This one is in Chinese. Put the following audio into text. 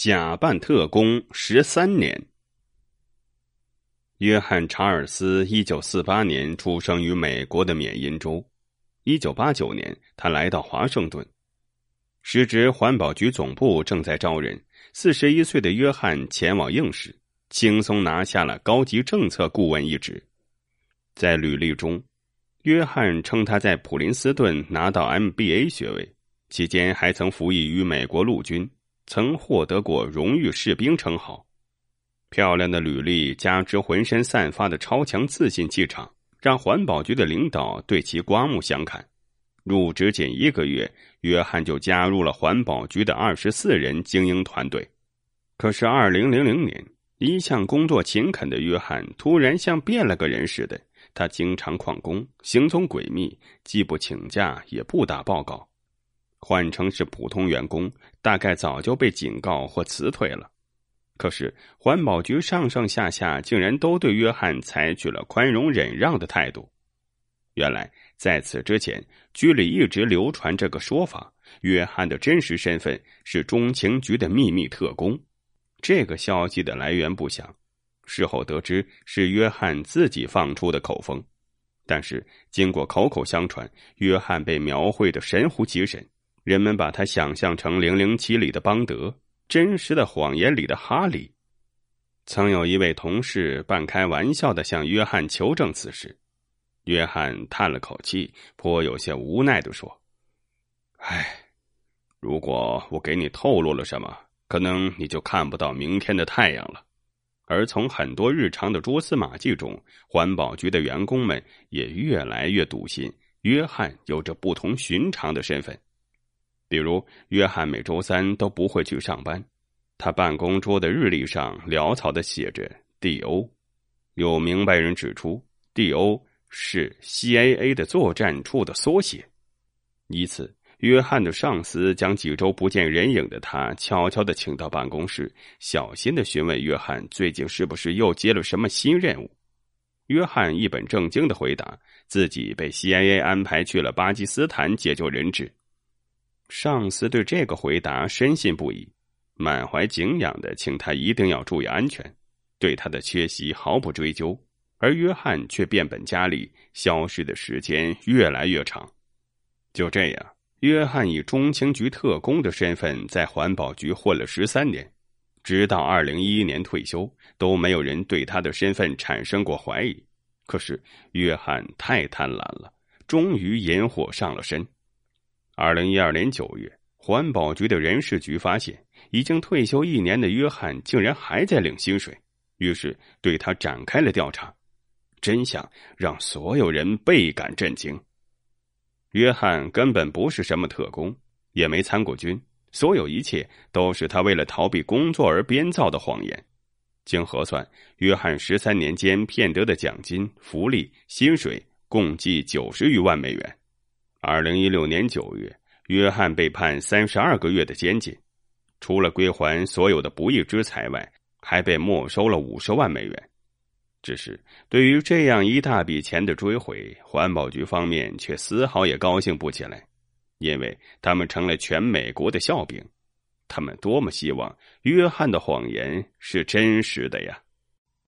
假扮特工十三年。约翰·查尔斯一九四八年出生于美国的缅因州。一九八九年，他来到华盛顿，时值环保局总部正在招人。四十一岁的约翰前往应试，轻松拿下了高级政策顾问一职。在履历中，约翰称他在普林斯顿拿到 MBA 学位，期间还曾服役于美国陆军。曾获得过荣誉士兵称号，漂亮的履历加之浑身散发的超强自信气场，让环保局的领导对其刮目相看。入职仅一个月，约翰就加入了环保局的二十四人精英团队。可是，二零零零年，一向工作勤恳的约翰突然像变了个人似的，他经常旷工，行踪诡秘，既不请假，也不打报告。换成是普通员工，大概早就被警告或辞退了。可是环保局上上下下竟然都对约翰采取了宽容忍让的态度。原来在此之前，局里一直流传这个说法：约翰的真实身份是中情局的秘密特工。这个消息的来源不详，事后得知是约翰自己放出的口风。但是经过口口相传，约翰被描绘的神乎其神。人们把他想象成《零零七》里的邦德，《真实的谎言》里的哈利。曾有一位同事半开玩笑的向约翰求证此事，约翰叹了口气，颇有些无奈的说：“唉，如果我给你透露了什么，可能你就看不到明天的太阳了。”而从很多日常的蛛丝马迹中，环保局的员工们也越来越笃信约翰有着不同寻常的身份。比如，约翰每周三都不会去上班，他办公桌的日历上潦草的写着 “D.O.”。有明白人指出，“D.O.” 是 C.A.A. 的作战处的缩写。一次，约翰的上司将几周不见人影的他悄悄的请到办公室，小心的询问约翰最近是不是又接了什么新任务。约翰一本正经的回答，自己被 C.I.A. 安排去了巴基斯坦解救人质。上司对这个回答深信不疑，满怀敬仰的请他一定要注意安全，对他的缺席毫不追究。而约翰却变本加厉，消失的时间越来越长。就这样，约翰以中情局特工的身份在环保局混了十三年，直到二零一一年退休，都没有人对他的身份产生过怀疑。可是，约翰太贪婪了，终于引火上了身。二零一二年九月，环保局的人事局发现，已经退休一年的约翰竟然还在领薪水，于是对他展开了调查。真相让所有人倍感震惊：约翰根本不是什么特工，也没参过军，所有一切都是他为了逃避工作而编造的谎言。经核算，约翰十三年间骗得的奖金、福利、薪水共计九十余万美元。二零一六年九月，约翰被判三十二个月的监禁，除了归还所有的不义之财外，还被没收了五十万美元。只是对于这样一大笔钱的追回，环保局方面却丝毫也高兴不起来，因为他们成了全美国的笑柄。他们多么希望约翰的谎言是真实的呀！